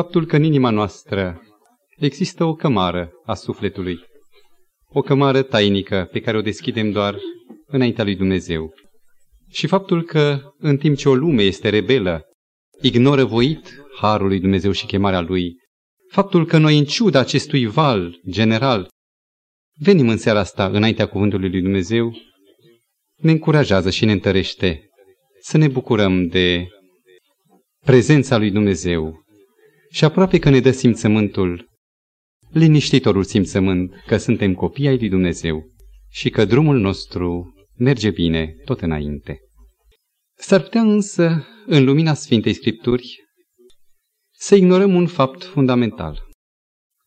faptul că în inima noastră există o cămară a sufletului, o cămară tainică pe care o deschidem doar înaintea lui Dumnezeu. Și faptul că, în timp ce o lume este rebelă, ignoră voit harul lui Dumnezeu și chemarea lui, faptul că noi, în ciuda acestui val general, venim în seara asta înaintea cuvântului lui Dumnezeu, ne încurajează și ne întărește să ne bucurăm de prezența lui Dumnezeu și aproape că ne dă simțământul, liniștitorul simțământ că suntem copii ai lui Dumnezeu și că drumul nostru merge bine tot înainte. S-ar putea însă, în lumina Sfintei Scripturi, să ignorăm un fapt fundamental.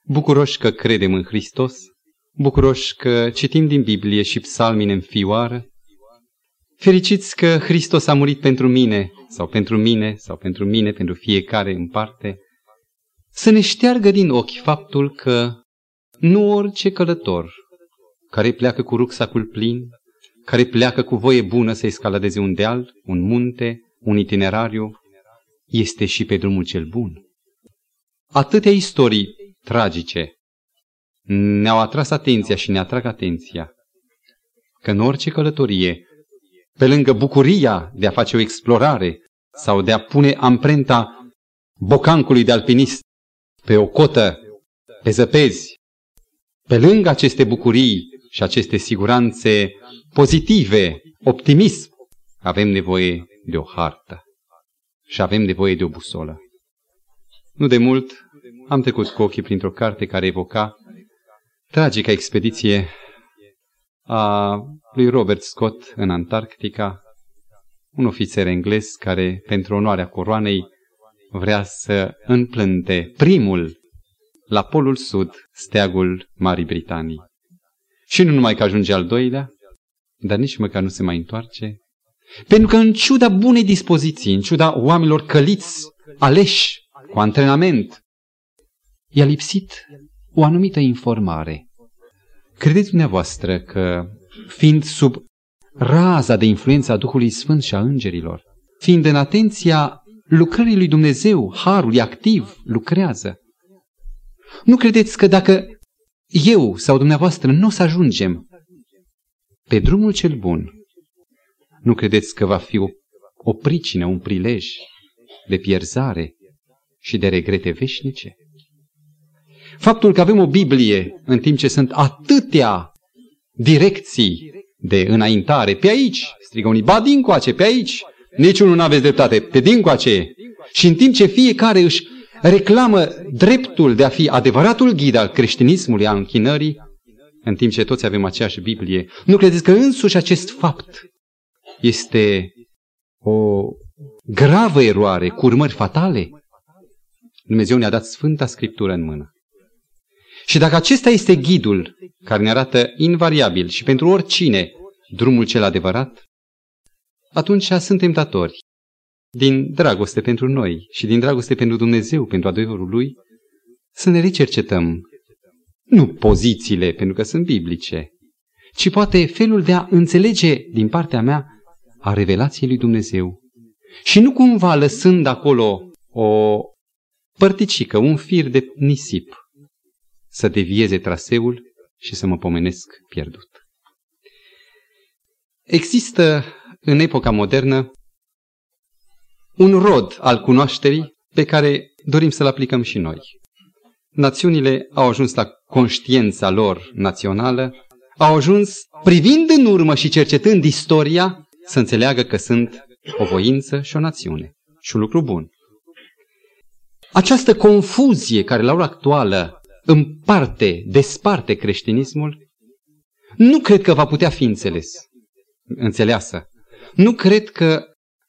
Bucuroși că credem în Hristos, bucuroși că citim din Biblie și psalmii în fioară, fericiți că Hristos a murit pentru mine, sau pentru mine, sau pentru mine, pentru fiecare în parte, să ne șteargă din ochi faptul că nu orice călător care pleacă cu rucsacul plin, care pleacă cu voie bună să escaladeze un deal, un munte, un itinerariu, este și pe drumul cel bun. Atâtea istorii tragice ne-au atras atenția și ne atrag atenția că în orice călătorie, pe lângă bucuria de a face o explorare sau de a pune amprenta bocancului de alpinist pe o cotă, pe zăpezi, pe lângă aceste bucurii și aceste siguranțe pozitive, optimism, avem nevoie de o hartă și avem nevoie de o busolă. Nu de mult am trecut cu ochii printr-o carte care evoca tragica expediție a lui Robert Scott în Antarctica, un ofițer englez care, pentru onoarea coroanei, vrea să înplânte primul la Polul Sud steagul Marii Britanii. Și nu numai că ajunge al doilea, dar nici măcar nu se mai întoarce, pentru că în ciuda bunei dispoziții, în ciuda oamenilor căliți, aleși, cu antrenament, i-a lipsit o anumită informare. Credeți dumneavoastră că, fiind sub raza de influența Duhului Sfânt și a îngerilor, fiind în atenția lucrării lui Dumnezeu, harul e activ, lucrează. Nu credeți că dacă eu sau dumneavoastră nu o să ajungem pe drumul cel bun, nu credeți că va fi o, o pricină, un prilej de pierzare și de regrete veșnice? Faptul că avem o Biblie în timp ce sunt atâtea direcții de înaintare, pe aici, strigă unii, ba dincoace, pe aici, niciunul nu aveți dreptate, pe dincoace. Și în timp ce fiecare își reclamă dreptul de a fi adevăratul ghid al creștinismului, al închinării, în timp ce toți avem aceeași Biblie, nu credeți că însuși acest fapt este o gravă eroare cu urmări fatale? Dumnezeu ne-a dat Sfânta Scriptură în mână. Și dacă acesta este ghidul care ne arată invariabil și pentru oricine drumul cel adevărat, atunci suntem datori, din dragoste pentru noi și din dragoste pentru Dumnezeu, pentru adevărul Lui, să ne recercetăm nu pozițiile, pentru că sunt biblice, ci poate felul de a înțelege din partea mea a revelației lui Dumnezeu. Și nu cumva lăsând acolo o părticică, un fir de nisip, să devieze traseul și să mă pomenesc pierdut. Există în epoca modernă un rod al cunoașterii pe care dorim să-l aplicăm și noi. Națiunile au ajuns la conștiința lor națională, au ajuns, privind în urmă și cercetând istoria, să înțeleagă că sunt o voință și o națiune. Și un lucru bun. Această confuzie care la ora actuală împarte, desparte creștinismul, nu cred că va putea fi înțeles, înțeleasă. Nu cred că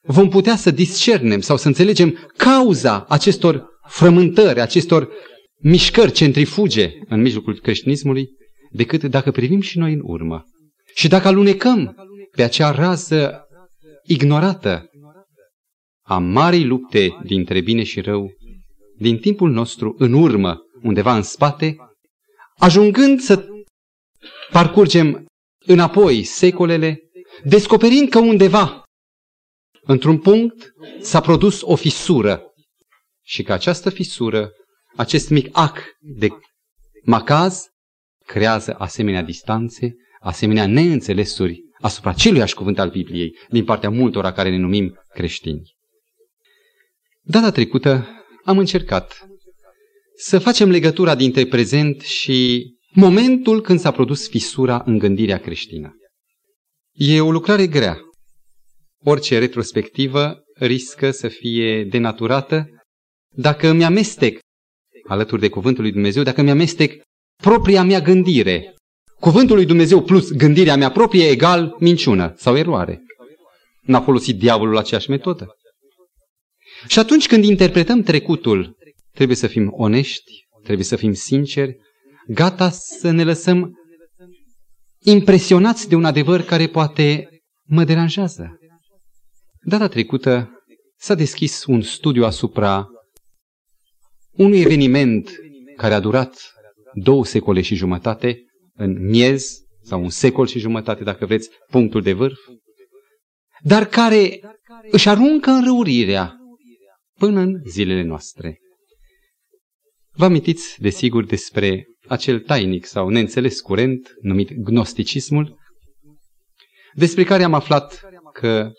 vom putea să discernem sau să înțelegem cauza acestor frământări, acestor mișcări centrifuge în mijlocul creștinismului, decât dacă privim și noi în urmă. Și dacă alunecăm pe acea rază ignorată a marii lupte dintre bine și rău, din timpul nostru în urmă, undeva în spate, ajungând să parcurgem înapoi secolele, descoperind că undeva, într-un punct, s-a produs o fisură și că această fisură, acest mic ac de macaz, creează asemenea distanțe, asemenea neînțelesuri asupra celuiași cuvânt al Bibliei din partea multora care ne numim creștini. Data trecută am încercat să facem legătura dintre prezent și momentul când s-a produs fisura în gândirea creștină. E o lucrare grea. Orice retrospectivă riscă să fie denaturată dacă îmi amestec, alături de Cuvântul lui Dumnezeu, dacă îmi amestec propria mea gândire. Cuvântul lui Dumnezeu plus gândirea mea proprie egal minciună sau eroare. N-a folosit diavolul aceeași metodă. Și atunci când interpretăm trecutul, trebuie să fim onești, trebuie să fim sinceri, gata să ne lăsăm impresionați de un adevăr care poate mă deranjează. Data trecută s-a deschis un studiu asupra unui eveniment care a durat două secole și jumătate, în miez, sau un secol și jumătate, dacă vreți, punctul de vârf, dar care își aruncă înrăurirea până în zilele noastre. Vă amintiți, desigur, despre acel tainic sau neînțeles curent numit gnosticismul, despre care am aflat că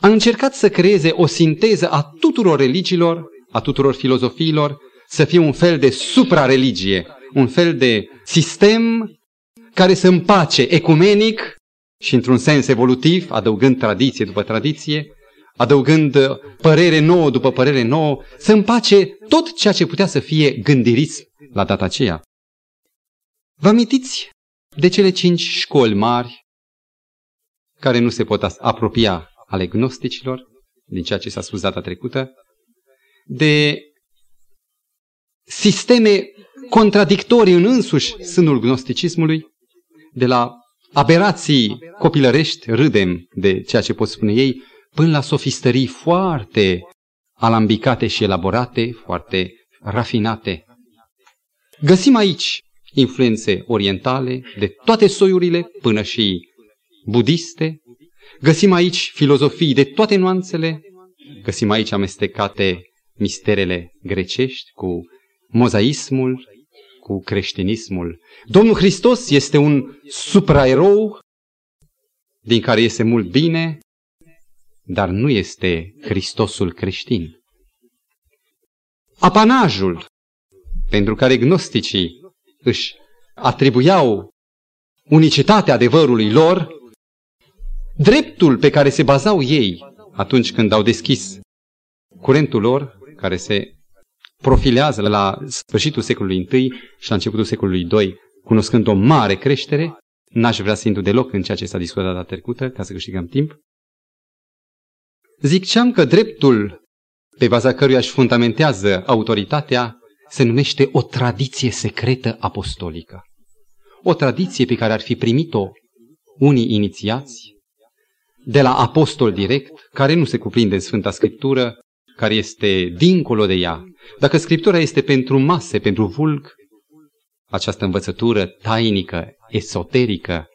a încercat să creeze o sinteză a tuturor religiilor, a tuturor filozofiilor, să fie un fel de suprareligie, un fel de sistem care să împace ecumenic și într-un sens evolutiv, adăugând tradiție după tradiție, adăugând părere nouă după părere nouă, să împace tot ceea ce putea să fie gândirism la data aceea. Vă amintiți de cele cinci școli mari care nu se pot apropia ale gnosticilor, din ceea ce s-a spus data trecută, de sisteme contradictorii în însuși sânul gnosticismului, de la aberații copilărești, râdem de ceea ce pot spune ei, până la sofistării foarte alambicate și elaborate, foarte rafinate. Găsim aici influențe orientale de toate soiurile, până și budiste. Găsim aici filozofii de toate nuanțele. Găsim aici amestecate misterele grecești cu mozaismul, cu creștinismul. Domnul Hristos este un supraerou din care este mult bine, dar nu este Hristosul creștin. Apanajul pentru care gnosticii își atribuiau unicitatea adevărului lor, dreptul pe care se bazau ei atunci când au deschis curentul lor, care se profilează la sfârșitul secolului I și la începutul secolului II, cunoscând o mare creștere, n-aș vrea să intru deloc în ceea ce s-a discutat data trecută, ca să câștigăm timp. Ziceam că dreptul pe baza căruia își fundamentează autoritatea se numește o tradiție secretă apostolică. O tradiție pe care ar fi primit-o unii inițiați de la apostol direct, care nu se cuprinde în Sfânta Scriptură, care este dincolo de ea. Dacă Scriptura este pentru mase, pentru vulg, această învățătură tainică, esoterică,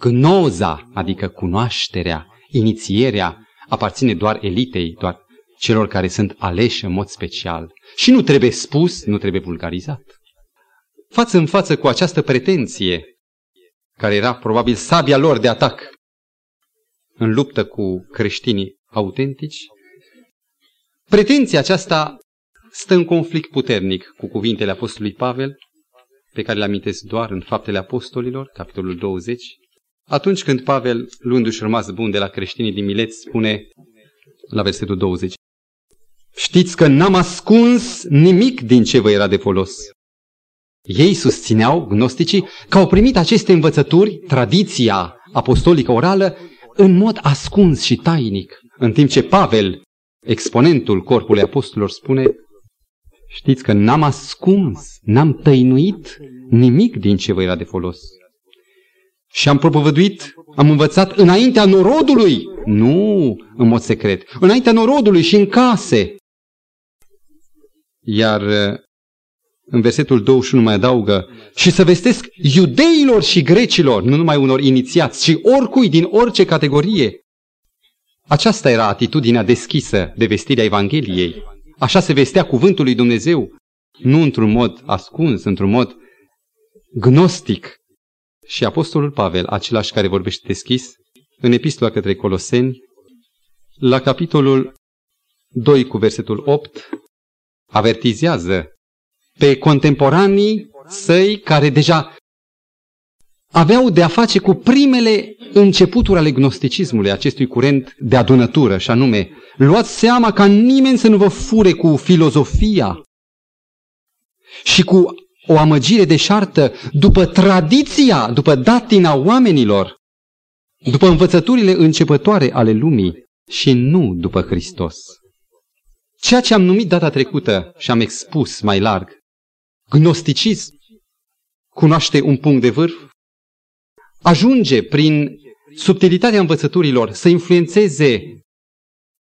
gnoza, adică cunoașterea, inițierea, aparține doar elitei, doar celor care sunt aleși în mod special. Și nu trebuie spus, nu trebuie vulgarizat. Față în față cu această pretenție, care era probabil sabia lor de atac în luptă cu creștinii autentici, pretenția aceasta stă în conflict puternic cu cuvintele Apostolului Pavel, pe care le amintesc doar în Faptele Apostolilor, capitolul 20, atunci când Pavel, luându-și rămas bun de la creștinii din Milet, spune la versetul 20, Știți că n-am ascuns nimic din ce vă era de folos. Ei susțineau, gnosticii, că au primit aceste învățături, tradiția apostolică orală, în mod ascuns și tainic, în timp ce Pavel, exponentul corpului apostolilor, spune, știți că n-am ascuns, n-am tăinuit nimic din ce vă era de folos. Și am propovăduit, am învățat înaintea norodului, nu în mod secret, înaintea norodului și în case, iar uh, în versetul 21 mai adaugă, și să vestesc iudeilor și grecilor, nu numai unor inițiați, ci oricui din orice categorie. Aceasta era atitudinea deschisă de vestirea Evangheliei. așa se vestea cuvântul lui Dumnezeu, nu într-un mod ascuns, într-un mod gnostic. Și Apostolul Pavel, același care vorbește deschis, în epistola către Coloseni, la capitolul 2 cu versetul 8, avertizează pe contemporanii săi care deja aveau de a face cu primele începuturi ale gnosticismului, acestui curent de adunătură, și anume, luați seama ca nimeni să nu vă fure cu filozofia și cu o amăgire deșartă după tradiția, după datina oamenilor, după învățăturile începătoare ale lumii și nu după Hristos. Ceea ce am numit data trecută și am expus mai larg, gnosticism, cunoaște un punct de vârf, ajunge prin subtilitatea învățăturilor să influențeze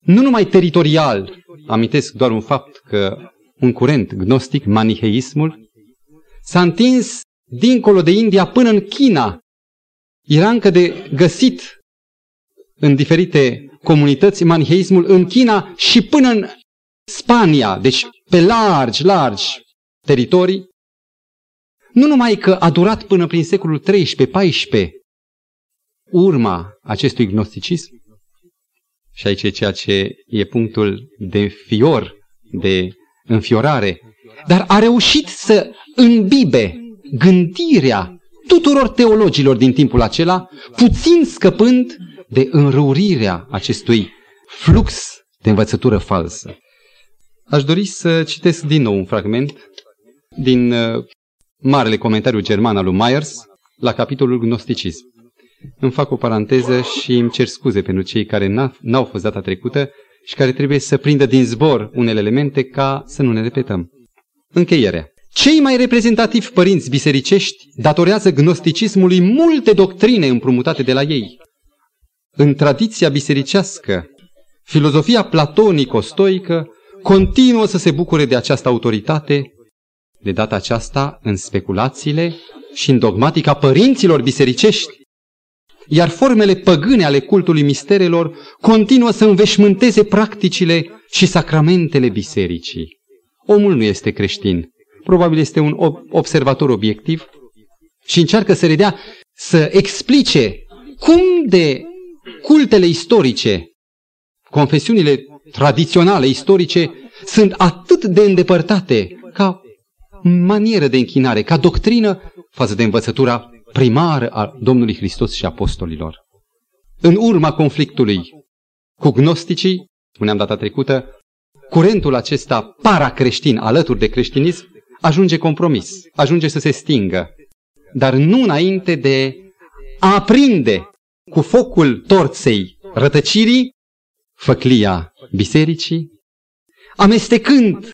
nu numai teritorial, amintesc doar un fapt că un curent gnostic, maniheismul, s-a întins dincolo de India până în China. Era încă de găsit în diferite comunități maniheismul în China și până în Spania, deci pe largi, largi teritorii. Nu numai că a durat până prin secolul XIII-XIV urma acestui gnosticism, și aici e ceea ce e punctul de fior, de înfiorare, dar a reușit să înbibe gândirea tuturor teologilor din timpul acela, puțin scăpând de înrăurirea acestui flux de învățătură falsă. Aș dori să citesc din nou un fragment din uh, marele comentariu german al lui Myers la capitolul Gnosticism. Îmi fac o paranteză și îmi cer scuze pentru cei care n-au fost data trecută și care trebuie să prindă din zbor unele elemente ca să nu ne repetăm. Încheierea. Cei mai reprezentativi părinți bisericești datorează gnosticismului multe doctrine împrumutate de la ei. În tradiția bisericească, filozofia platonico-stoică continuă să se bucure de această autoritate, de data aceasta în speculațiile și în dogmatica părinților bisericești, iar formele păgâne ale cultului misterelor continuă să înveșmânteze practicile și sacramentele bisericii. Omul nu este creștin, probabil este un observator obiectiv și încearcă să redea, să explice cum de cultele istorice, confesiunile tradiționale, istorice, sunt atât de îndepărtate ca manieră de închinare, ca doctrină față de învățătura primară a Domnului Hristos și apostolilor. În urma conflictului cu gnosticii, spuneam data trecută, curentul acesta paracreștin alături de creștinism ajunge compromis, ajunge să se stingă, dar nu înainte de a aprinde cu focul torței rătăcirii făclia bisericii, amestecând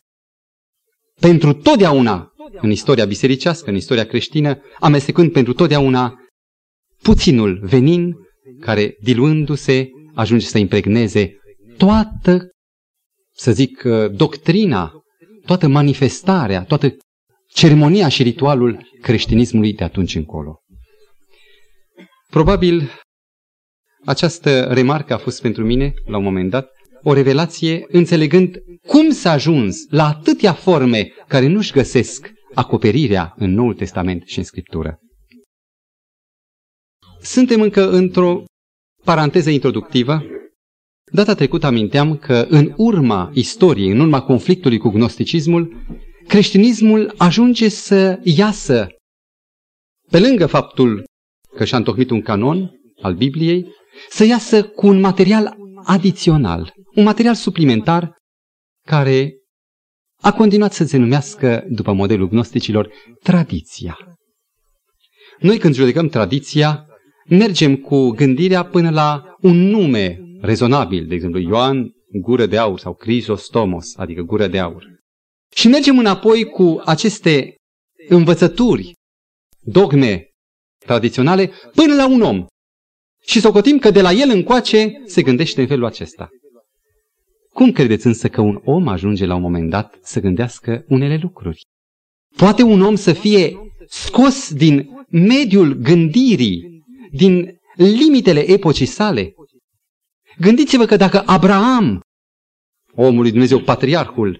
pentru totdeauna în istoria bisericească, în istoria creștină, amestecând pentru totdeauna puținul venin care, diluându-se, ajunge să impregneze toată, să zic, uh, doctrina, toată manifestarea, toată ceremonia și ritualul creștinismului de atunci încolo. Probabil această remarcă a fost pentru mine, la un moment dat, o revelație înțelegând cum s-a ajuns la atâtea forme care nu-și găsesc acoperirea în Noul Testament și în Scriptură. Suntem încă într-o paranteză introductivă. Data trecută aminteam că în urma istoriei, în urma conflictului cu gnosticismul, creștinismul ajunge să iasă, pe lângă faptul că și-a întocmit un canon al Bibliei, să iasă cu un material adițional, un material suplimentar care a continuat să se numească, după modelul gnosticilor, tradiția. Noi când judecăm tradiția, mergem cu gândirea până la un nume rezonabil, de exemplu Ioan, gură de aur sau Crisostomos, adică gură de aur. Și mergem înapoi cu aceste învățături, dogme tradiționale, până la un om. Și socotim că de la el încoace se gândește în felul acesta. Cum credeți însă că un om ajunge la un moment dat să gândească unele lucruri? Poate un om să fie scos din mediul gândirii, din limitele epocii sale? Gândiți-vă că dacă Abraham, omul lui Dumnezeu, patriarhul,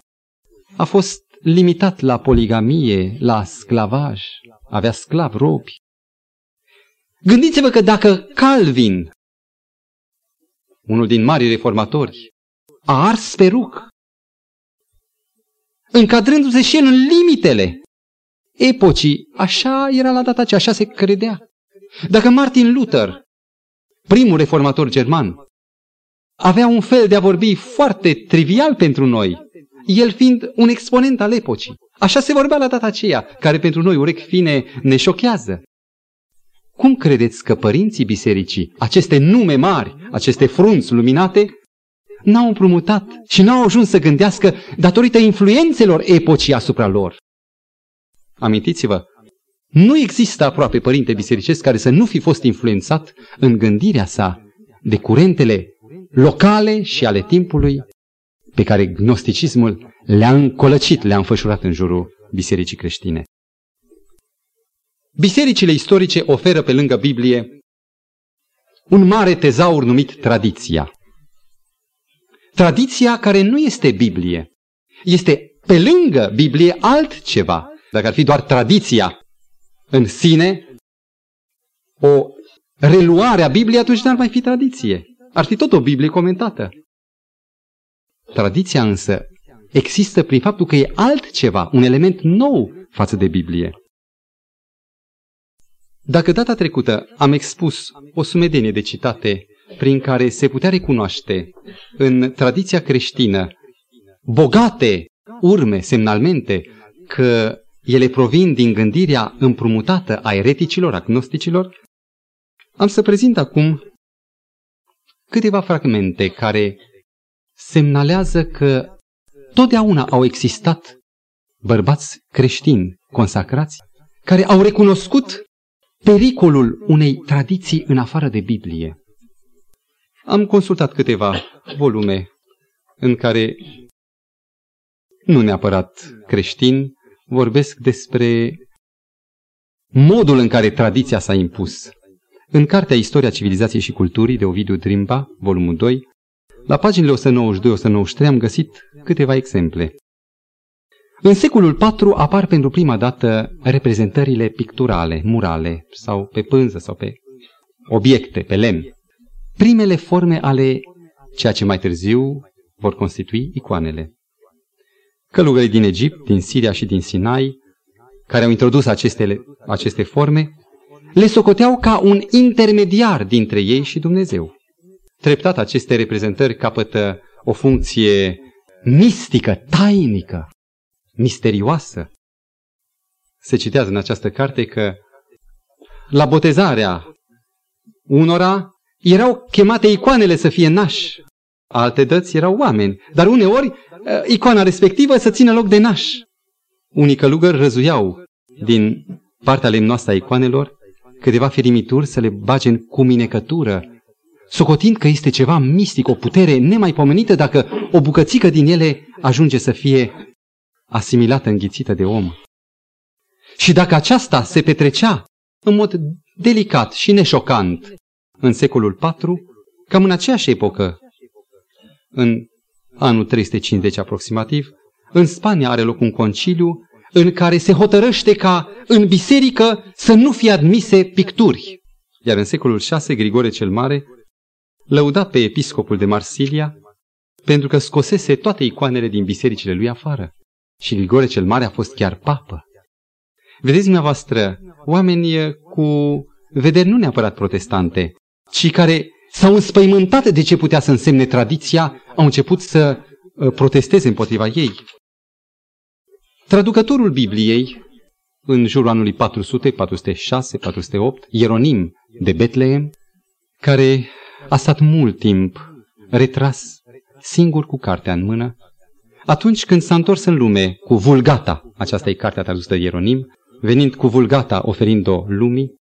a fost limitat la poligamie, la sclavaj, avea sclav, robi. Gândiți-vă că dacă Calvin, unul din marii reformatori, a ars peruc, încadrându-se și el în limitele epocii, așa era la data aceea, așa se credea. Dacă Martin Luther, primul reformator german, avea un fel de a vorbi foarte trivial pentru noi, el fiind un exponent al epocii. Așa se vorbea la data aceea, care pentru noi urechi fine ne șochează. Cum credeți că părinții bisericii, aceste nume mari, aceste frunți luminate, n-au împrumutat și n-au ajuns să gândească datorită influențelor epocii asupra lor? Amintiți-vă, nu există aproape părinte bisericesc care să nu fi fost influențat în gândirea sa de curentele locale și ale timpului pe care gnosticismul le-a încolăcit, le-a înfășurat în jurul bisericii creștine. Bisericile istorice oferă pe lângă Biblie un mare tezaur numit tradiția. Tradiția care nu este Biblie. Este pe lângă Biblie altceva. Dacă ar fi doar tradiția în sine, o reluare a Bibliei, atunci n-ar mai fi tradiție. Ar fi tot o Biblie comentată. Tradiția însă există prin faptul că e altceva, un element nou față de Biblie. Dacă data trecută am expus o sumedenie de citate prin care se putea recunoaște în tradiția creștină bogate urme, semnalmente, că ele provin din gândirea împrumutată a ereticilor, agnosticilor, am să prezint acum câteva fragmente care semnalează că totdeauna au existat bărbați creștini consacrați care au recunoscut pericolul unei tradiții în afară de Biblie. Am consultat câteva volume în care nu neapărat creștini vorbesc despre modul în care tradiția s-a impus. În cartea Istoria civilizației și culturii de Ovidiu Drimba, volumul 2, la paginile 192-193 am găsit câteva exemple. În secolul IV apar pentru prima dată reprezentările picturale, murale, sau pe pânză, sau pe obiecte, pe lemn. Primele forme ale ceea ce mai târziu vor constitui icoanele. Călugării din Egipt, din Siria și din Sinai, care au introdus aceste, aceste forme, le socoteau ca un intermediar dintre ei și Dumnezeu. Treptat aceste reprezentări capătă o funcție mistică, tainică, misterioasă. Se citează în această carte că la botezarea unora erau chemate icoanele să fie nași, alte dăți erau oameni, dar uneori eh, icoana respectivă să țină loc de naș. Unii călugări răzuiau din partea lemnoasă a icoanelor câteva firimituri să le bage în cuminecătură, socotind că este ceva mistic, o putere nemaipomenită dacă o bucățică din ele ajunge să fie asimilată, înghițită de om. Și dacă aceasta se petrecea în mod delicat și neșocant în secolul IV, cam în aceeași epocă, în anul 350 aproximativ, în Spania are loc un conciliu în care se hotărăște ca în biserică să nu fie admise picturi. Iar în secolul VI, Grigore cel Mare lăuda pe episcopul de Marsilia pentru că scosese toate icoanele din bisericile lui afară. Și Grigore cel Mare a fost chiar papă. Vedeți dumneavoastră, oameni cu vederi nu neapărat protestante, ci care s-au înspăimântat de ce putea să însemne tradiția, au început să uh, protesteze împotriva ei. Traducătorul Bibliei, în jurul anului 400, 406, 408, Ieronim de Betlehem, care a stat mult timp retras, singur cu cartea în mână, atunci când s-a întors în lume cu Vulgata, aceasta e cartea tradusă de Ieronim, venind cu Vulgata oferind-o lumii,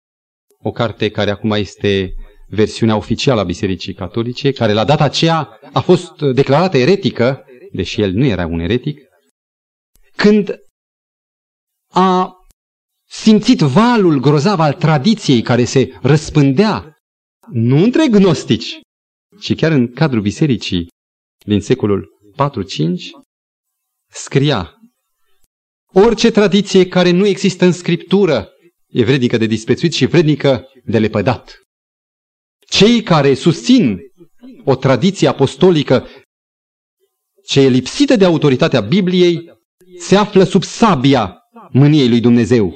o carte care acum este versiunea oficială a Bisericii Catolice, care la data aceea a fost declarată eretică, deși el nu era un eretic, când a simțit valul grozav al tradiției care se răspândea, nu între gnostici, ci chiar în cadrul bisericii din secolul 4-5, scria Orice tradiție care nu există în Scriptură e vrednică de disprețuit și vrednică de lepădat. Cei care susțin o tradiție apostolică ce e lipsită de autoritatea Bibliei se află sub sabia mâniei lui Dumnezeu.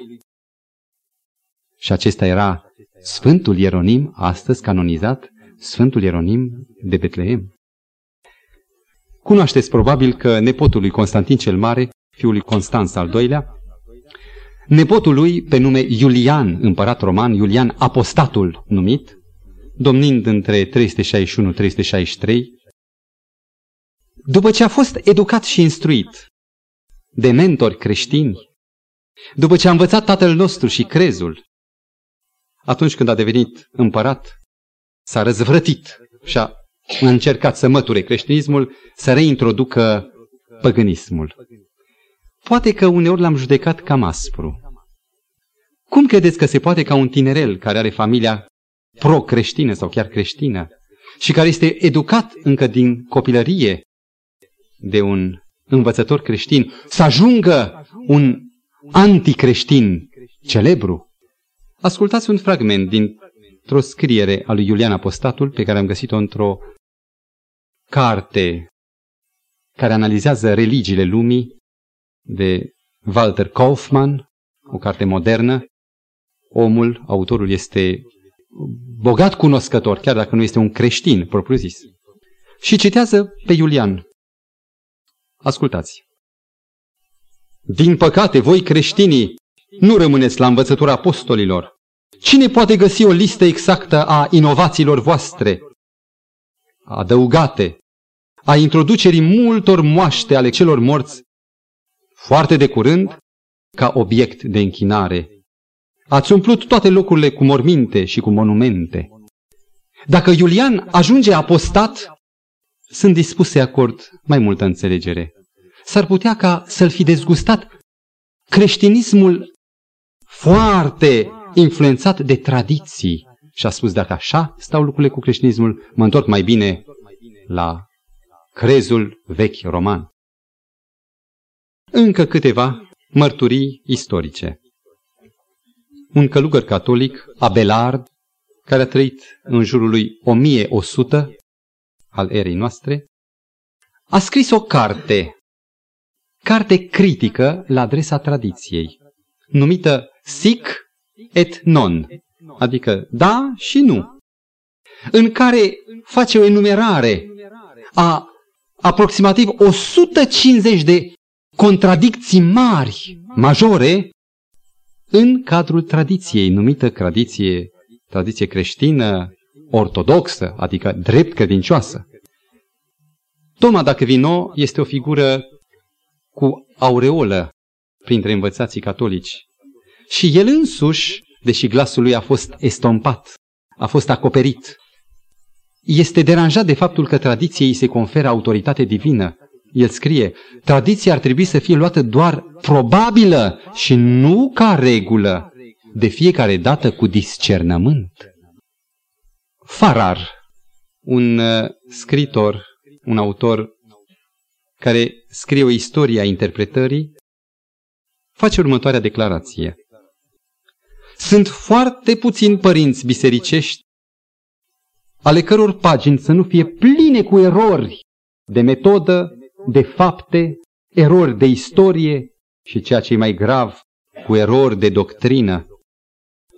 Și acesta era Sfântul Ieronim, astăzi canonizat, Sfântul Ieronim de Betlehem. Cunoașteți probabil că nepotul lui Constantin cel Mare, fiul lui Constans al doilea, nepotul lui pe nume Iulian, împărat roman, Iulian Apostatul numit, domnind între 361-363, după ce a fost educat și instruit de mentori creștini, după ce a învățat tatăl nostru și crezul, atunci când a devenit împărat, s-a răzvrătit și a încercat să măture creștinismul, să reintroducă păgânismul. Poate că uneori l-am judecat cam aspru. Cum credeți că se poate ca un tinerel care are familia pro-creștină sau chiar creștină și care este educat încă din copilărie de un învățător creștin să ajungă un anticreștin celebru? Ascultați un fragment dintr-o scriere a lui Iulian Apostatul pe care am găsit-o într-o carte care analizează religiile lumii de Walter Kaufmann, o carte modernă. Omul, autorul, este bogat cunoscător, chiar dacă nu este un creștin, propriu-zis. Și citează pe Iulian. Ascultați. Din păcate, voi creștinii nu rămâneți la învățătura apostolilor. Cine poate găsi o listă exactă a inovațiilor voastre, adăugate, a introducerii multor moaște ale celor morți, foarte de curând, ca obiect de închinare? Ați umplut toate locurile cu morminte și cu monumente. Dacă Iulian ajunge apostat, sunt dispus să acord mai multă înțelegere. S-ar putea ca să-l fi dezgustat creștinismul foarte influențat de tradiții. Și a spus, dacă așa stau lucrurile cu creștinismul, mă întorc mai bine la crezul vechi roman. Încă câteva mărturii istorice. Un călugăr catolic, Abelard, care a trăit în jurul lui 1100 al erei noastre, a scris o carte, carte critică la adresa tradiției, numită Sic et non, adică da și nu, în care face o enumerare a aproximativ 150 de contradicții mari, majore, în cadrul tradiției, numită tradiție, tradiție creștină ortodoxă, adică drept credincioasă. Toma dacă vino este o figură cu aureolă printre învățații catolici. Și el însuși, deși glasul lui a fost estompat, a fost acoperit, este deranjat de faptul că tradiției se conferă autoritate divină. El scrie, tradiția ar trebui să fie luată doar probabilă și nu ca regulă, de fiecare dată cu discernământ. Farar, un uh, scritor, un autor care scrie o istorie a interpretării, face următoarea declarație. Sunt foarte puțini părinți bisericești ale căror pagini să nu fie pline cu erori de metodă, de fapte, erori de istorie și ceea ce e mai grav, cu erori de doctrină.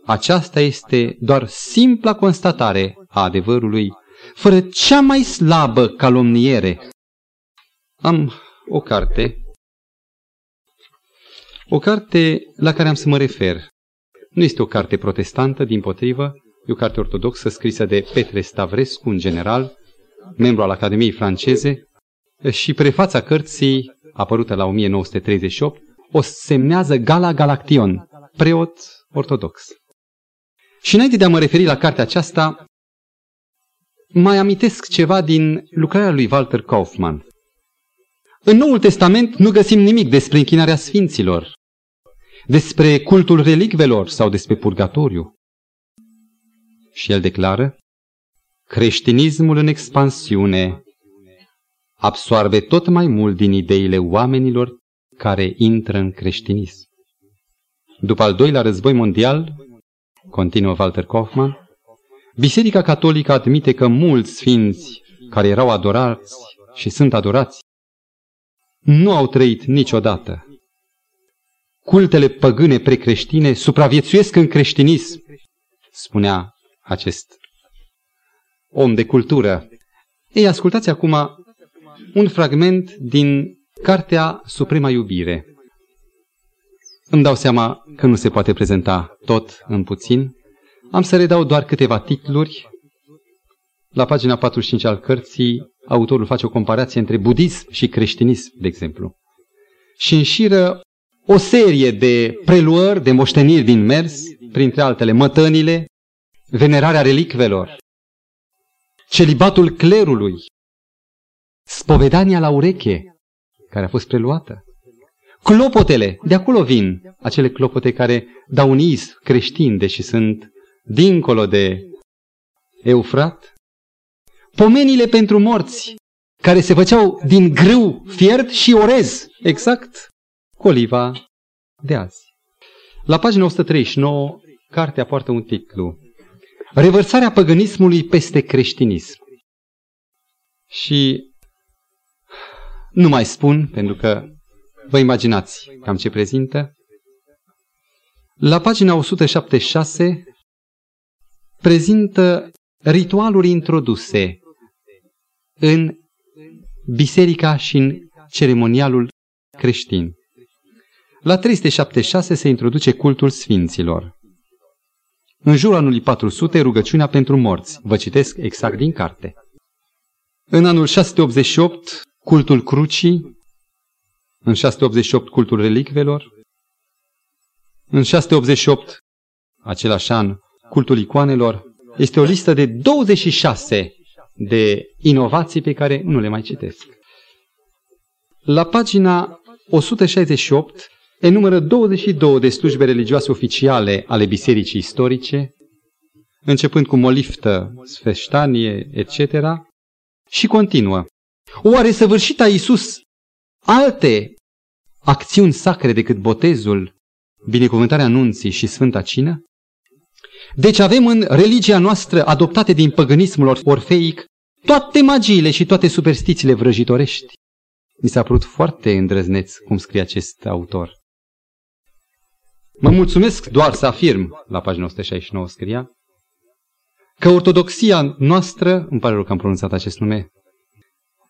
Aceasta este doar simpla constatare a adevărului, fără cea mai slabă calomniere. Am o carte, o carte la care am să mă refer. Nu este o carte protestantă, din potrivă, E o carte ortodoxă scrisă de Petre Stavrescu, un general, membru al Academiei franceze, și prefața cărții, apărută la 1938, o semnează Gala Galaction, preot ortodox. Și înainte de a mă referi la cartea aceasta, mai amintesc ceva din lucrarea lui Walter Kaufmann. În Noul Testament nu găsim nimic despre închinarea sfinților, despre cultul relicvelor sau despre purgatoriu. Și el declară, creștinismul în expansiune absoarbe tot mai mult din ideile oamenilor care intră în creștinism. După al doilea război mondial, continuă Walter Kaufmann, Biserica Catolică admite că mulți sfinți care erau adorați și sunt adorați nu au trăit niciodată. Cultele păgâne precreștine supraviețuiesc în creștinism, spunea acest om de cultură. Ei, ascultați acum un fragment din Cartea Suprema Iubire. Îmi dau seama că nu se poate prezenta tot în puțin. Am să redau doar câteva titluri. La pagina 45 al cărții, autorul face o comparație între budism și creștinism, de exemplu. Și înșiră o serie de preluări, de moșteniri din mers, printre altele mătănile, venerarea relicvelor, celibatul clerului, spovedania la ureche, care a fost preluată, clopotele, de acolo vin acele clopote care dau un iz creștin, deși sunt dincolo de Eufrat, pomenile pentru morți, care se făceau din grâu, fiert și orez, exact coliva de azi. La pagina 139, cartea poartă un titlu. Revărsarea păgânismului peste creștinism. Și nu mai spun, pentru că vă imaginați cam ce prezintă. La pagina 176 prezintă ritualuri introduse în biserica și în ceremonialul creștin. La 376 se introduce cultul sfinților. În jurul anului 400, rugăciunea pentru morți. Vă citesc exact din carte. În anul 688, cultul crucii. În 688, cultul relicvelor. În 688, același an, cultul icoanelor. Este o listă de 26 de inovații pe care nu le mai citesc. La pagina 168 enumără 22 de slujbe religioase oficiale ale bisericii istorice, începând cu moliftă, sfeștanie, etc., și continuă. Oare săvârșit a Iisus alte acțiuni sacre decât botezul, binecuvântarea nunții și Sfânta Cină? Deci avem în religia noastră, adoptate din păgânismul orfeic, toate magiile și toate superstițiile vrăjitorești. Mi s-a părut foarte îndrăzneț cum scrie acest autor. Mă mulțumesc doar să afirm, la pagina 169 scria, că ortodoxia noastră, îmi pare rău că am pronunțat acest nume,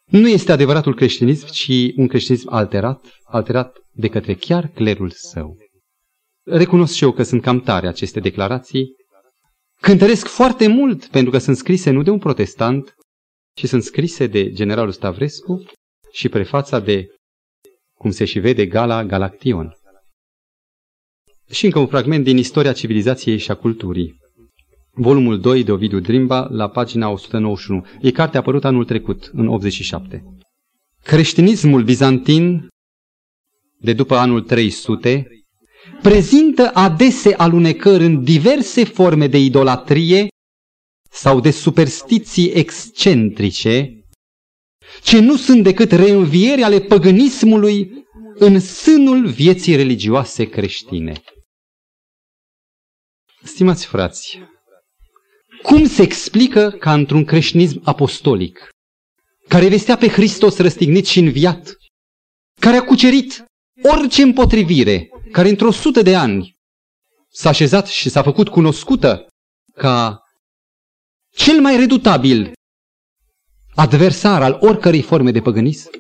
nu este adevăratul creștinism, ci un creștinism alterat, alterat de către chiar clerul său. Recunosc și eu că sunt cam tare aceste declarații. Cântăresc foarte mult pentru că sunt scrise nu de un protestant, ci sunt scrise de generalul Stavrescu și prefața de, cum se și vede, Gala Galaction. Și încă un fragment din Istoria civilizației și a culturii. Volumul 2 de Ovidiu Drimba, la pagina 191. E carte apărută anul trecut, în 87. Creștinismul bizantin, de după anul 300, prezintă adese alunecări în diverse forme de idolatrie sau de superstiții excentrice, ce nu sunt decât reînvieri ale păgânismului în sânul vieții religioase creștine. Stimați frați, cum se explică ca într-un creștinism apostolic, care vestea pe Hristos răstignit și înviat, care a cucerit orice împotrivire, care într-o sută de ani s-a așezat și s-a făcut cunoscută ca cel mai redutabil adversar al oricărei forme de păgânism?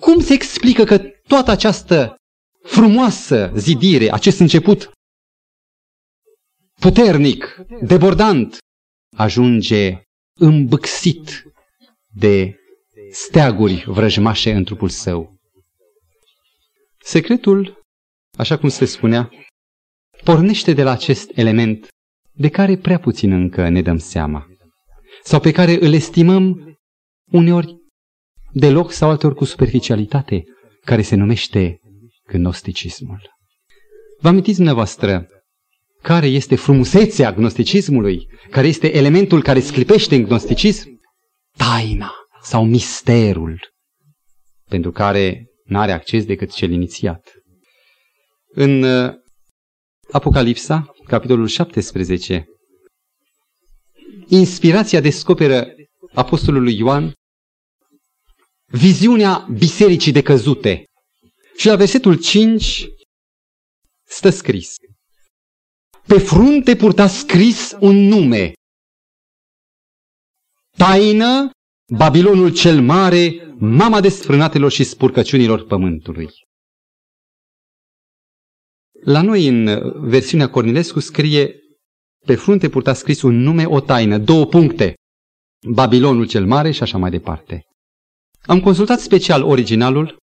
Cum se explică că toată această frumoasă zidire, acest început puternic, debordant, ajunge îmbâxit de steaguri vrăjmașe în trupul său. Secretul, așa cum se spunea, pornește de la acest element de care prea puțin încă ne dăm seama, sau pe care îl estimăm uneori deloc sau alteori cu superficialitate, care se numește gnosticismul. Vă amintiți dumneavoastră care este frumusețea gnosticismului, care este elementul care sclipește în gnosticism? Taina sau misterul, pentru care n-are acces decât cel inițiat. În uh, Apocalipsa, capitolul 17, inspirația descoperă apostolului Ioan viziunea bisericii decăzute. Și la versetul 5 stă scris. Pe frunte purta scris un nume. Taină, Babilonul cel mare, mama desfrânatelor și spurcăciunilor pământului. La noi, în versiunea Cornilescu, scrie pe frunte purta scris un nume, o taină, două puncte. Babilonul cel mare și așa mai departe. Am consultat special originalul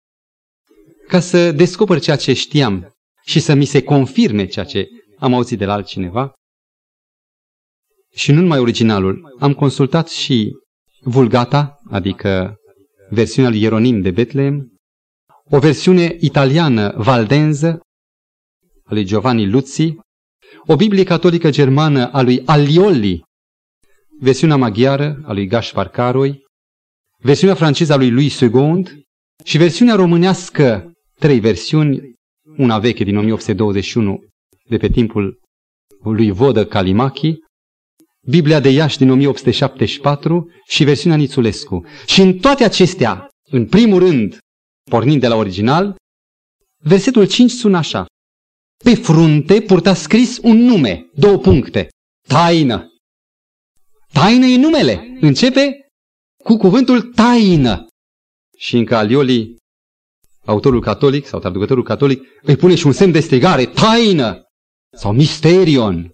ca să descoper ceea ce știam și să mi se confirme ceea ce am auzit de la altcineva. Și nu numai originalul, am consultat și Vulgata, adică versiunea lui Ieronim de Betlehem, o versiune italiană valdenză a lui Giovanni Luzzi, o Biblie catolică germană a lui Alioli, versiunea maghiară a lui Gaspar Caroi, versiunea franceză a lui Louis II și versiunea românească, trei versiuni, una veche din 1821 de pe timpul lui Vodă Calimachi, Biblia de Iași din 1874 și versiunea Nițulescu. Și în toate acestea, în primul rând, pornind de la original, versetul 5 sună așa. Pe frunte purta scris un nume, două puncte, taină. Taină e numele. Începe cu cuvântul taină. Și în Calioli, autorul catolic sau traducătorul catolic, îi pune și un semn de strigare, taină sau misterion.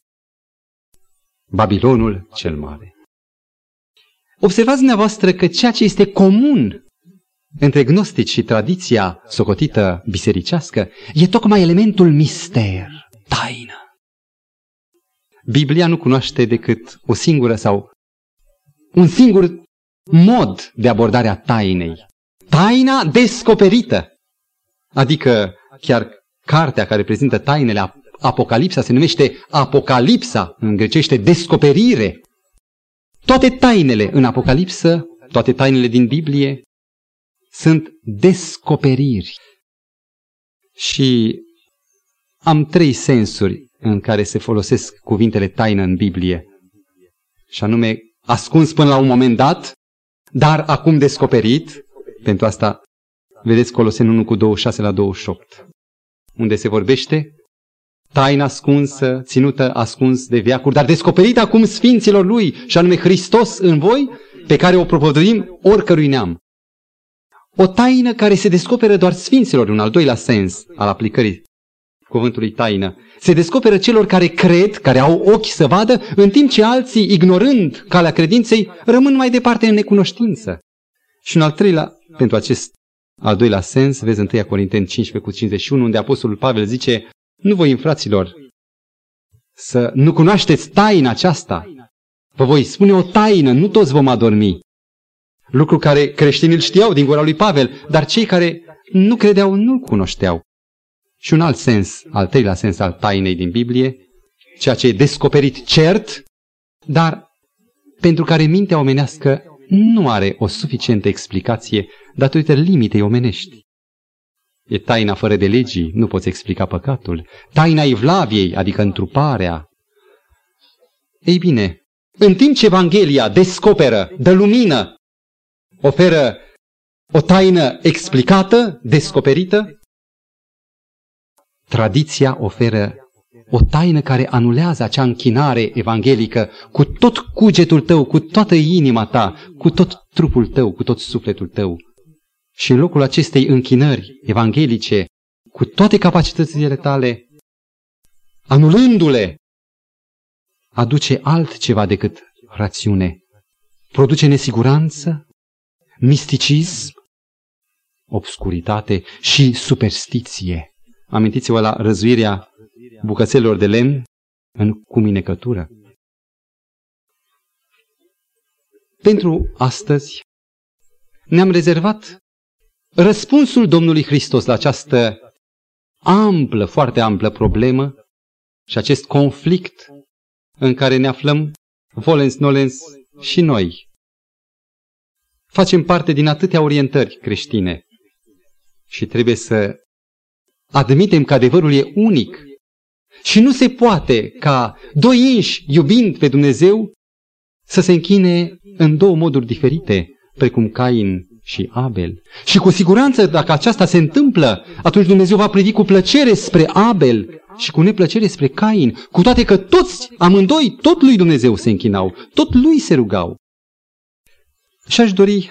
Babilonul cel mare. Observați dumneavoastră că ceea ce este comun între gnostici și tradiția socotită bisericească e tocmai elementul mister, taină. Biblia nu cunoaște decât o singură sau un singur mod de abordare a tainei. Taina descoperită. Adică chiar cartea care prezintă tainele Apocalipsa se numește Apocalipsa, în grecește descoperire. Toate tainele în Apocalipsă, toate tainele din Biblie, sunt descoperiri. Și am trei sensuri în care se folosesc cuvintele taină în Biblie. Și anume, ascuns până la un moment dat, dar acum descoperit, pentru asta vedeți Coloseni 1 cu 26 la 28, unde se vorbește taina ascunsă, ținută ascuns de viacuri, dar descoperită acum sfinților lui, și anume Hristos în voi, pe care o propovăduim oricărui neam. O taină care se descoperă doar sfinților, un al doilea sens al aplicării cuvântului taină. Se descoperă celor care cred, care au ochi să vadă, în timp ce alții, ignorând calea credinței, rămân mai departe în necunoștință. Și un al treilea, pentru acest al doilea sens, vezi în 1 Corinteni 15 cu 51, unde Apostolul Pavel zice, nu voi, fraților, să nu cunoașteți taina aceasta. Vă voi spune o taină, nu toți vom adormi. Lucru care creștinii îl știau din gura lui Pavel, dar cei care nu credeau nu-l cunoșteau. Și un alt sens, al treilea sens al tainei din Biblie, ceea ce e descoperit cert, dar pentru care mintea omenească nu are o suficientă explicație datorită limitei omenești. E taina fără de legii, nu poți explica păcatul. Taina Evlaviei, adică întruparea. Ei bine, în timp ce Evanghelia descoperă, dă lumină, oferă o taină explicată, descoperită, tradiția oferă o taină care anulează acea închinare evanghelică cu tot cugetul tău, cu toată inima ta, cu tot trupul tău, cu tot sufletul tău. Și în locul acestei închinări evanghelice, cu toate capacitățile tale, anulându-le, aduce altceva decât rațiune. Produce nesiguranță, misticism, obscuritate și superstiție. Amintiți-vă la răzuirea bucățelor de lemn în cuminecătură. Pentru astăzi ne-am rezervat răspunsul Domnului Hristos la această amplă, foarte amplă problemă și acest conflict în care ne aflăm volens nolens și noi. Facem parte din atâtea orientări creștine și trebuie să admitem că adevărul e unic și nu se poate ca doi inși, iubind pe Dumnezeu, să se închine în două moduri diferite, precum Cain și Abel. Și cu siguranță, dacă aceasta se întâmplă, atunci Dumnezeu va privi cu plăcere spre Abel și cu neplăcere spre Cain, cu toate că toți, amândoi, tot lui Dumnezeu se închinau, tot lui se rugau. Și aș dori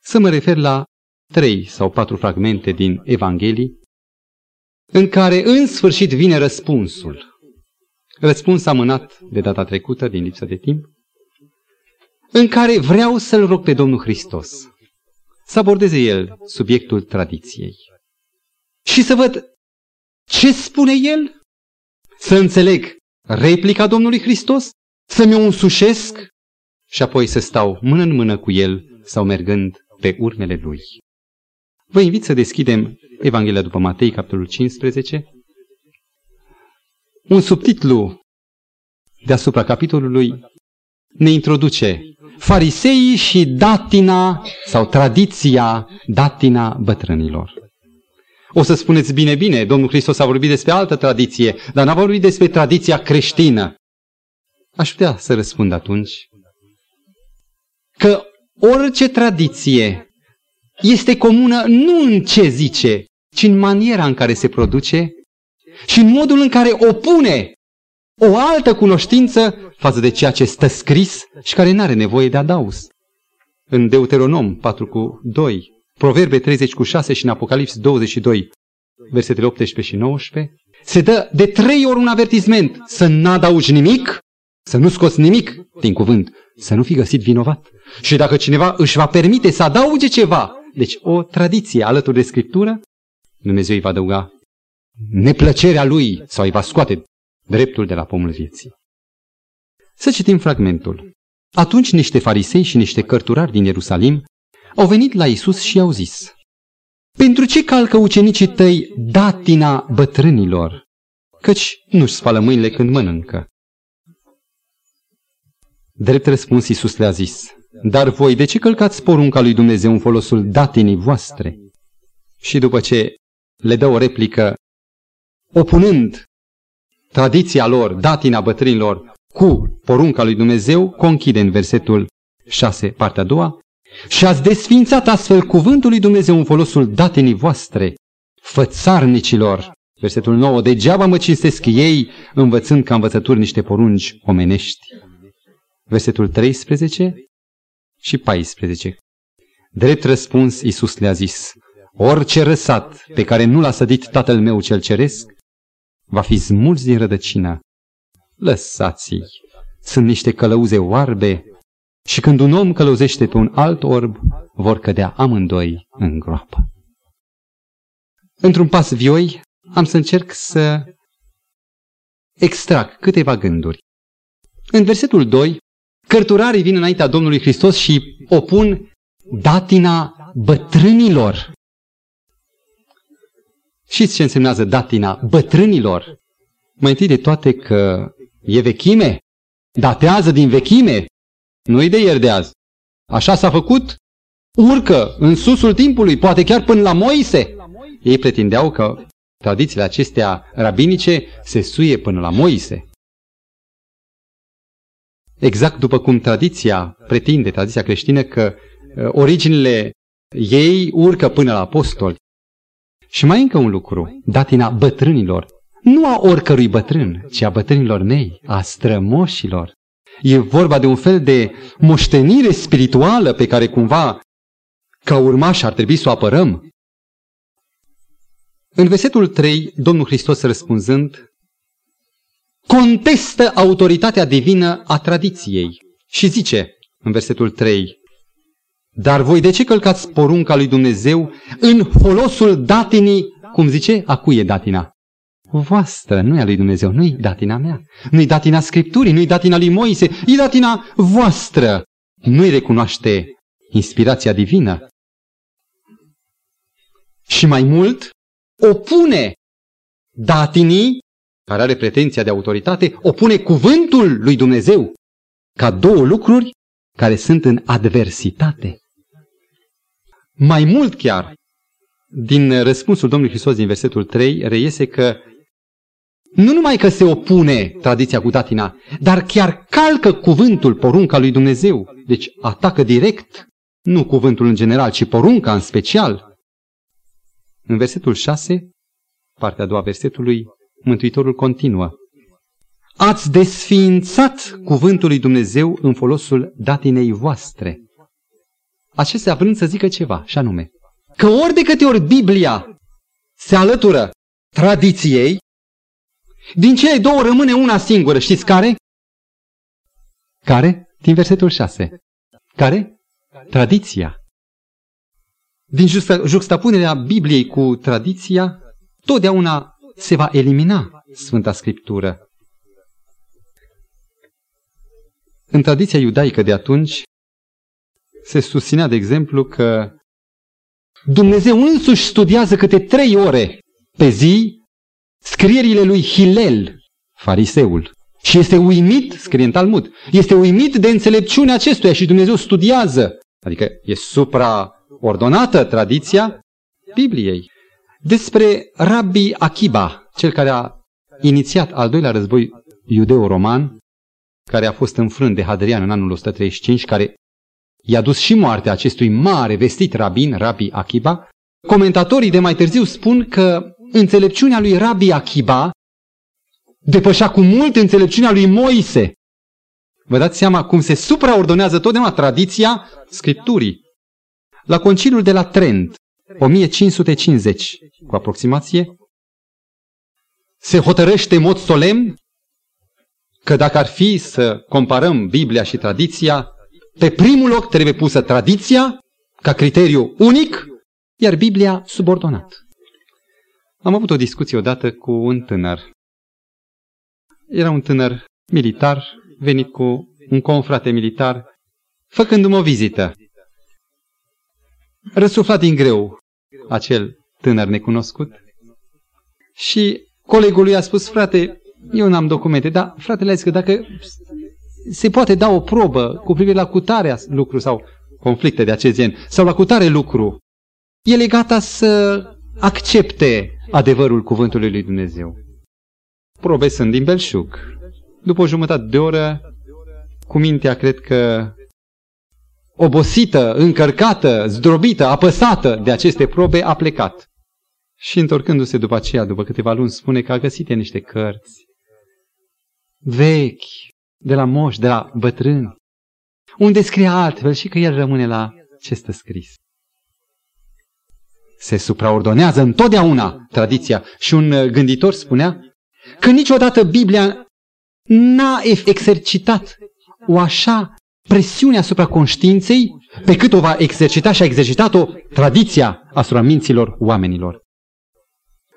să mă refer la trei sau patru fragmente din Evanghelii, în care în sfârșit vine răspunsul. Răspuns amânat de data trecută din lipsă de timp, în care vreau să-L rog pe Domnul Hristos să abordeze El subiectul tradiției. Și să văd ce spune El, să înțeleg replica Domnului Hristos, să mi-o însușesc și apoi să stau mână în mână cu El sau mergând pe urmele Lui. Vă invit să deschidem Evanghelia după Matei, capitolul 15. Un subtitlu deasupra capitolului ne introduce fariseii și datina sau tradiția datina bătrânilor. O să spuneți bine, bine, Domnul Hristos a vorbit despre altă tradiție, dar n-a vorbit despre tradiția creștină. Aș putea să răspund atunci că orice tradiție este comună nu în ce zice, ci în maniera în care se produce și în modul în care opune o altă cunoștință față de ceea ce stă scris și care nu are nevoie de adaus. În Deuteronom 4 cu 2, Proverbe 30 cu 6 și în Apocalips 22, versetele 18 și 19, se dă de trei ori un avertisment să nu adaugi nimic, să nu scoți nimic din cuvânt, să nu fi găsit vinovat. Și dacă cineva își va permite să adauge ceva, deci o tradiție alături de Scriptură, Dumnezeu îi va adăuga neplăcerea lui sau îi va scoate dreptul de la pomul vieții. Să citim fragmentul. Atunci niște farisei și niște cărturari din Ierusalim au venit la Isus și i-au zis, Pentru ce calcă ucenicii tăi datina bătrânilor? Căci nu-și spală mâinile când mănâncă. Drept răspuns Iisus le-a zis, Dar voi de ce călcați porunca lui Dumnezeu în folosul datinii voastre? Și după ce le dă o replică, opunând tradiția lor, datina bătrânilor, cu porunca lui Dumnezeu, conchide în versetul 6, partea a doua, și ați desfințat astfel cuvântul lui Dumnezeu în folosul datinii voastre, fățarnicilor. Versetul 9, degeaba mă cinstesc ei, învățând ca învățături niște porunci omenești. Versetul 13 și 14. Drept răspuns, Iisus le-a zis, orice răsat pe care nu l-a sădit Tatăl meu cel ceresc, va fi smulți din rădăcină. Lăsați-i, sunt niște călăuze oarbe și când un om călăuzește pe un alt orb, vor cădea amândoi în groapă. Într-un pas vioi, am să încerc să extrag câteva gânduri. În versetul 2, cărturarii vin înaintea Domnului Hristos și opun datina bătrânilor. Știți ce însemnează datina bătrânilor? Mai întâi de toate că e vechime, datează din vechime, nu-i de ieri de azi. Așa s-a făcut, urcă în susul timpului, poate chiar până la Moise. Ei pretindeau că tradițiile acestea rabinice se suie până la Moise. Exact după cum tradiția pretinde, tradiția creștină, că uh, originile ei urcă până la apostoli. Și mai încă un lucru, datina bătrânilor. Nu a oricărui bătrân, ci a bătrânilor mei, a strămoșilor. E vorba de un fel de moștenire spirituală pe care cumva, ca urmași, ar trebui să o apărăm. În versetul 3, Domnul Hristos răspunzând, contestă autoritatea divină a tradiției și zice în versetul 3, dar voi de ce călcați porunca lui Dumnezeu în folosul datinii, cum zice, a cui e datina? Voastră, nu e a lui Dumnezeu, nu e datina mea, nu e datina Scripturii, nu e datina lui Moise, e datina voastră. Nu-i recunoaște inspirația divină. Și mai mult, opune datinii, care are pretenția de autoritate, opune cuvântul lui Dumnezeu ca două lucruri care sunt în adversitate. Mai mult chiar, din răspunsul Domnului Hristos din versetul 3 reiese că nu numai că se opune tradiția cu datina, dar chiar calcă cuvântul, porunca lui Dumnezeu. Deci atacă direct, nu cuvântul în general, ci porunca în special. În versetul 6, partea a doua versetului, Mântuitorul continuă. Ați desființat cuvântul lui Dumnezeu în folosul datinei voastre. Acestea vrând să zică ceva, și anume, că ori de câte ori Biblia se alătură tradiției, din cele două rămâne una singură. Știți care? Care? Din versetul 6. Care? Tradiția. Din juxtapunerea Bibliei cu tradiția, totdeauna se va elimina Sfânta Scriptură. În tradiția iudaică de atunci, se susținea, de exemplu, că Dumnezeu însuși studiază câte trei ore pe zi scrierile lui Hilel, fariseul. Și este uimit, scrie în Talmud, este uimit de înțelepciunea acestuia și Dumnezeu studiază. Adică e supraordonată tradiția Bibliei. Despre Rabbi Akiba, cel care a inițiat al doilea război iudeo-roman, care a fost înfrânt de Hadrian în anul 135, care i-a dus și moartea acestui mare vestit rabin, Rabbi Akiba, comentatorii de mai târziu spun că înțelepciunea lui Rabbi Akiba depășea cu mult înțelepciunea lui Moise. Vă dați seama cum se supraordonează totdeauna tradiția Scripturii. La conciliul de la Trent, 1550, cu aproximație, se hotărăște în mod solemn că dacă ar fi să comparăm Biblia și tradiția, pe primul loc trebuie pusă tradiția ca criteriu unic, iar Biblia subordonat. Am avut o discuție odată cu un tânăr. Era un tânăr militar, venit cu un confrate militar, făcându-mi o vizită. Răsuflat din greu acel tânăr necunoscut și colegul lui a spus, frate, eu n-am documente, dar fratele a zis că dacă se poate da o probă cu privire la cutarea lucru sau conflicte de acest gen, sau la cutare lucru, el e gata să accepte adevărul cuvântului lui Dumnezeu. Probe sunt din belșug. După o jumătate de oră, cu mintea, cred că obosită, încărcată, zdrobită, apăsată de aceste probe, a plecat. Și întorcându-se după aceea, după câteva luni, spune că a găsit niște cărți vechi, de la moși, de la bătrâni, unde scrie altfel și că el rămâne la ce stă scris se supraordonează întotdeauna tradiția. Și un uh, gânditor spunea că niciodată Biblia n-a exercitat o așa presiune asupra conștiinței pe cât o va exercita și a exercitat-o tradiția asupra minților oamenilor.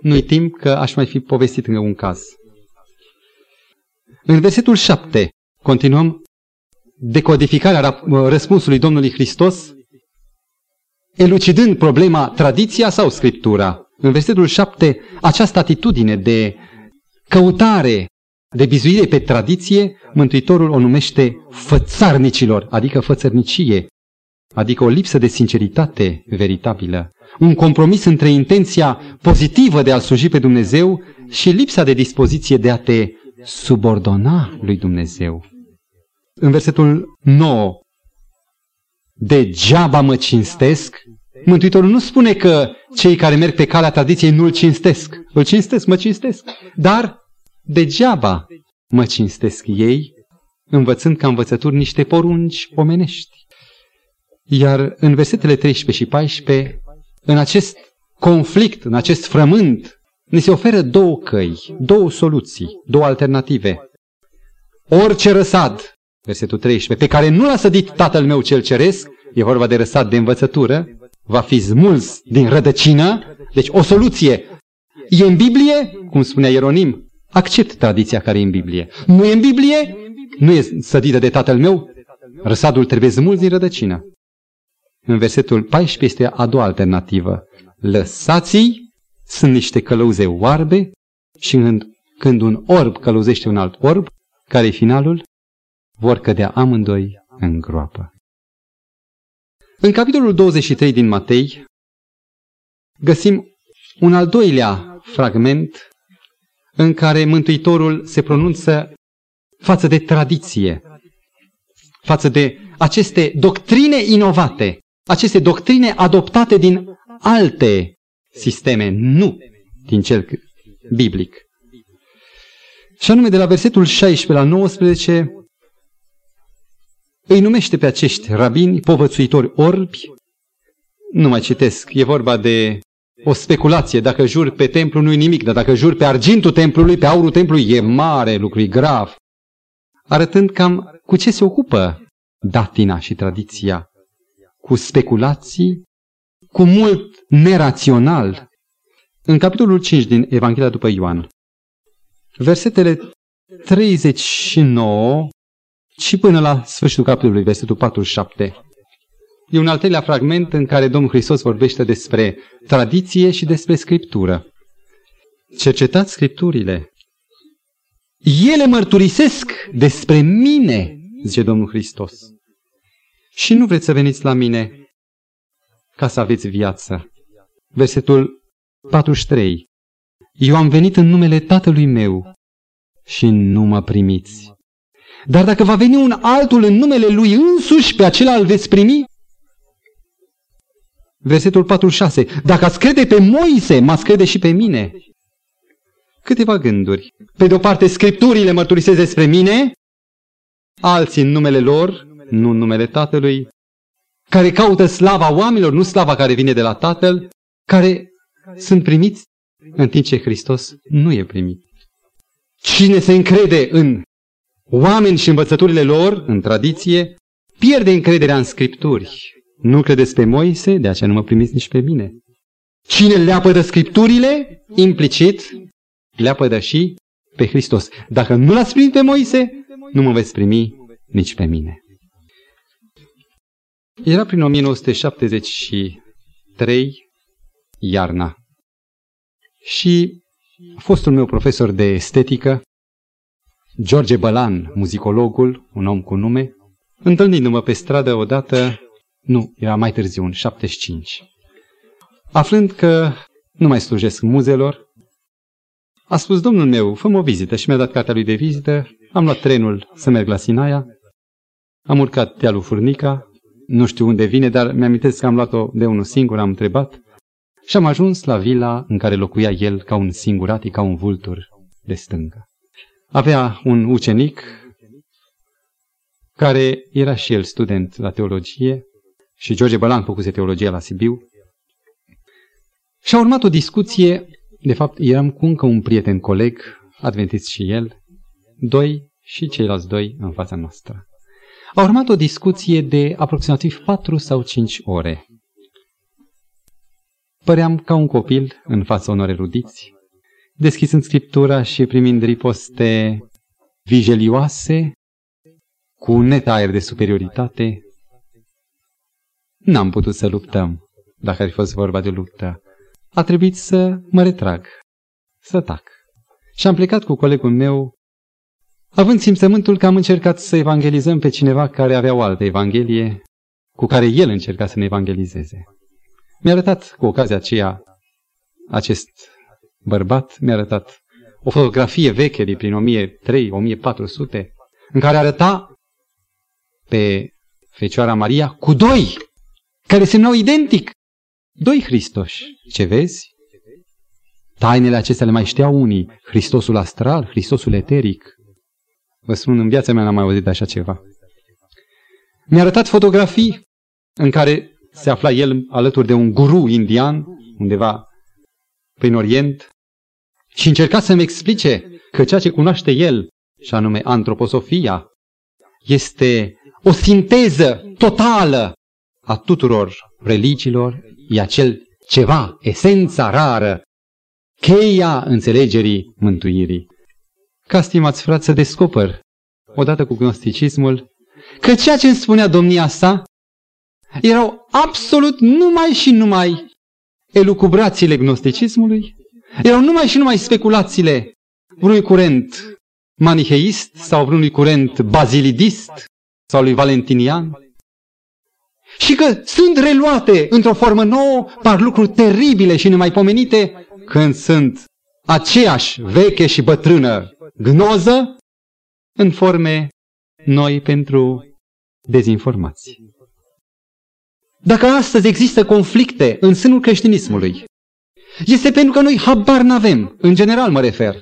Nu-i timp că aș mai fi povestit încă un caz. În versetul 7 continuăm decodificarea răspunsului Domnului Hristos elucidând problema tradiția sau scriptura. În versetul 7, această atitudine de căutare, de bizuire pe tradiție, Mântuitorul o numește fățarnicilor, adică fățărnicie, adică o lipsă de sinceritate veritabilă, un compromis între intenția pozitivă de a sluji pe Dumnezeu și lipsa de dispoziție de a te subordona lui Dumnezeu. În versetul 9, degeaba mă cinstesc, Mântuitorul nu spune că cei care merg pe calea tradiției nu-L cinstesc. Îl cinstesc, mă cinstesc. Dar degeaba mă cinstesc ei, învățând ca învățături niște porunci omenești. Iar în versetele 13 și 14, în acest conflict, în acest frământ, ne se oferă două căi, două soluții, două alternative. Orice răsad versetul 13, pe care nu l-a sădit Tatăl meu cel ceresc, e vorba de răsat de învățătură, va fi smuls din rădăcină, deci o soluție. E în Biblie, cum spunea Ieronim, accept tradiția care e în Biblie. Nu e în Biblie, nu e sădită de Tatăl meu, răsadul trebuie smuls din rădăcină. În versetul 14 este a doua alternativă. Lăsați-i, sunt niște călăuze oarbe și când un orb călăuzește un alt orb, care e finalul? vor cădea amândoi în groapă. În capitolul 23 din Matei, găsim un al doilea fragment în care Mântuitorul se pronunță față de tradiție, față de aceste doctrine inovate, aceste doctrine adoptate din alte sisteme, nu din cel biblic. Și anume de la versetul 16 la 19 îi numește pe acești rabini povățuitori orbi. Nu mai citesc, e vorba de o speculație. Dacă jur pe templu nu-i nimic, dar dacă jur pe argintul templului, pe aurul templului, e mare lucru, e grav. Arătând cam cu ce se ocupă datina și tradiția. Cu speculații, cu mult nerațional. În capitolul 5 din Evanghelia după Ioan, versetele 39 și până la sfârșitul capitolului, versetul 47. E un al treilea fragment în care Domnul Hristos vorbește despre tradiție și despre scriptură. Cercetați scripturile. Ele mărturisesc despre mine, zice Domnul Hristos. Și nu vreți să veniți la mine ca să aveți viață. Versetul 43. Eu am venit în numele Tatălui meu și nu mă primiți. Dar dacă va veni un altul în numele lui însuși, pe acela îl veți primi? Versetul 46. Dacă ați crede pe Moise, m-ați crede și pe mine. Câteva gânduri. Pe de o parte, scripturile mărturisesc despre mine, alții în numele lor, nu în numele Tatălui, care caută slava oamenilor, nu slava care vine de la Tatăl, care sunt primiți în timp ce Hristos nu e primit. Cine se încrede în oameni și învățăturile lor, în tradiție, pierde încrederea în Scripturi. Nu credeți pe Moise, de aceea nu mă primiți nici pe mine. Cine leapădă Scripturile, implicit, leapădă și pe Hristos. Dacă nu l-ați primit pe Moise, nu mă veți primi nici pe mine. Era prin 1973, iarna. Și fostul meu profesor de estetică, George Bălan, muzicologul, un om cu nume, întâlnindu-mă pe stradă odată, nu, era mai târziu, în 75. Aflând că nu mai slujesc muzelor, a spus domnul meu, fă o vizită și mi-a dat cartea lui de vizită, am luat trenul să merg la Sinaia, am urcat dealul Furnica, nu știu unde vine, dar mi-am că am luat-o de unul singur, am întrebat, și am ajuns la vila în care locuia el ca un singurat, ca un vultur de stânga. Avea un ucenic care era și el student la teologie și George Bălan făcuse teologia la Sibiu. Și a urmat o discuție, de fapt eram cu încă un prieten coleg, adventist și el, doi și ceilalți doi în fața noastră. A urmat o discuție de aproximativ patru sau cinci ore. Păream ca un copil în fața unor erudiți, în Scriptura și primind riposte vigelioase, cu un net aer de superioritate, n-am putut să luptăm, dacă ar fi fost vorba de luptă. A trebuit să mă retrag, să tac. Și am plecat cu colegul meu, având simțământul că am încercat să evangelizăm pe cineva care avea o altă evanghelie, cu care el încerca să ne evangelizeze. Mi-a arătat cu ocazia aceea acest bărbat, mi-a arătat o fotografie veche de prin 1300-1400, în care arăta pe Fecioara Maria cu doi, care semnau identic. Doi Hristoși. Ce vezi? Tainele acestea le mai știau unii. Hristosul astral, Hristosul eteric. Vă spun, în viața mea n-am mai auzit de așa ceva. Mi-a arătat fotografii în care se afla el alături de un guru indian, undeva prin Orient, și încerca să-mi explice că ceea ce cunoaște el, și anume antroposofia, este o sinteză totală a tuturor religiilor, e acel ceva, esența rară, cheia înțelegerii mântuirii. Ca, stimați frați, să descoper, odată cu gnosticismul, că ceea ce îmi spunea domnia sa erau absolut numai și numai elucubrațiile gnosticismului, erau numai și numai speculațiile unui curent maniheist sau unui curent bazilidist sau lui Valentinian. și că sunt reluate într-o formă nouă par lucruri teribile și nemaipomenite când sunt aceeași veche și bătrână gnoză în forme noi pentru dezinformații. Dacă astăzi există conflicte în sânul creștinismului, este pentru că noi habar n-avem, în general mă refer,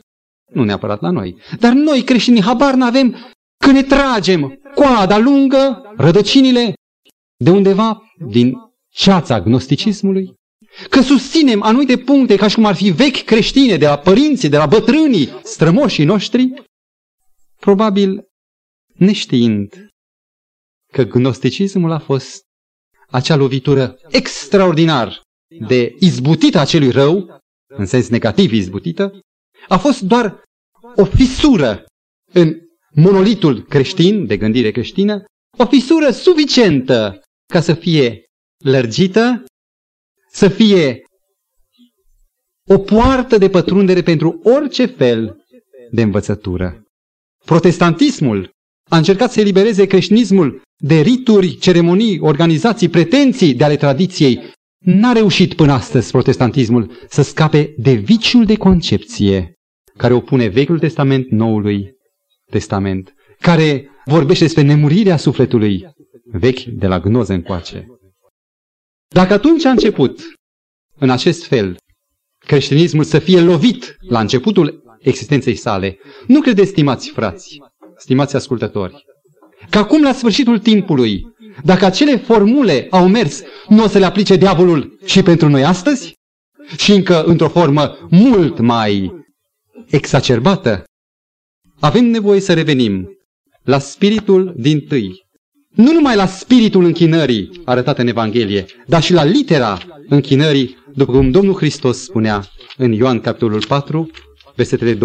nu neapărat la noi, dar noi creștinii habar n-avem că ne tragem coada lungă, rădăcinile, de undeva din ceața gnosticismului, că susținem anumite puncte ca și cum ar fi vechi creștine de la părinții, de la bătrânii, strămoșii noștri, probabil neștiind că gnosticismul a fost acea lovitură extraordinar de izbutită a celui rău, în sens negativ izbutită, a fost doar o fisură în monolitul creștin, de gândire creștină, o fisură suficientă ca să fie lărgită, să fie o poartă de pătrundere pentru orice fel de învățătură. Protestantismul a încercat să elibereze creștinismul de rituri, ceremonii, organizații, pretenții de ale tradiției. N-a reușit până astăzi protestantismul să scape de viciul de concepție care opune Vechiul Testament Noului Testament, care vorbește despre nemurirea sufletului vechi de la gnoză încoace. Dacă atunci a început, în acest fel, creștinismul să fie lovit la începutul existenței sale, nu credeți, stimați frați, stimați ascultători, că acum, la sfârșitul timpului, dacă acele formule au mers, nu o să le aplice diavolul și pentru noi astăzi? Și încă într-o formă mult mai exacerbată? Avem nevoie să revenim la spiritul din tâi. Nu numai la spiritul închinării arătat în Evanghelie, dar și la litera închinării, după cum Domnul Hristos spunea în Ioan capitolul 4, versetele 23-24,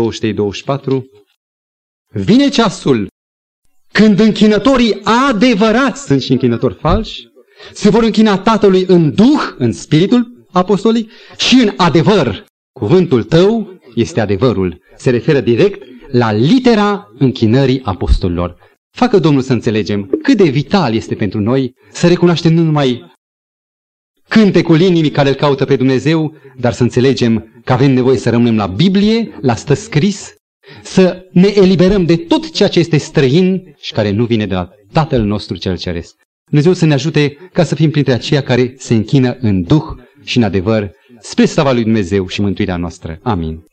Vine ceasul când închinătorii adevărați sunt și închinători falși, se vor închina Tatălui în Duh, în Spiritul Apostolic și în adevăr. Cuvântul tău este adevărul. Se referă direct la litera închinării apostolilor. Facă Domnul să înțelegem cât de vital este pentru noi să recunoaștem nu numai cântecul inimii care îl caută pe Dumnezeu, dar să înțelegem că avem nevoie să rămânem la Biblie, la stă scris, să ne eliberăm de tot ceea ce este străin și care nu vine de la Tatăl nostru cel Ceresc. Dumnezeu să ne ajute ca să fim printre aceia care se închină în Duh și în adevăr spre slava lui Dumnezeu și mântuirea noastră. Amin.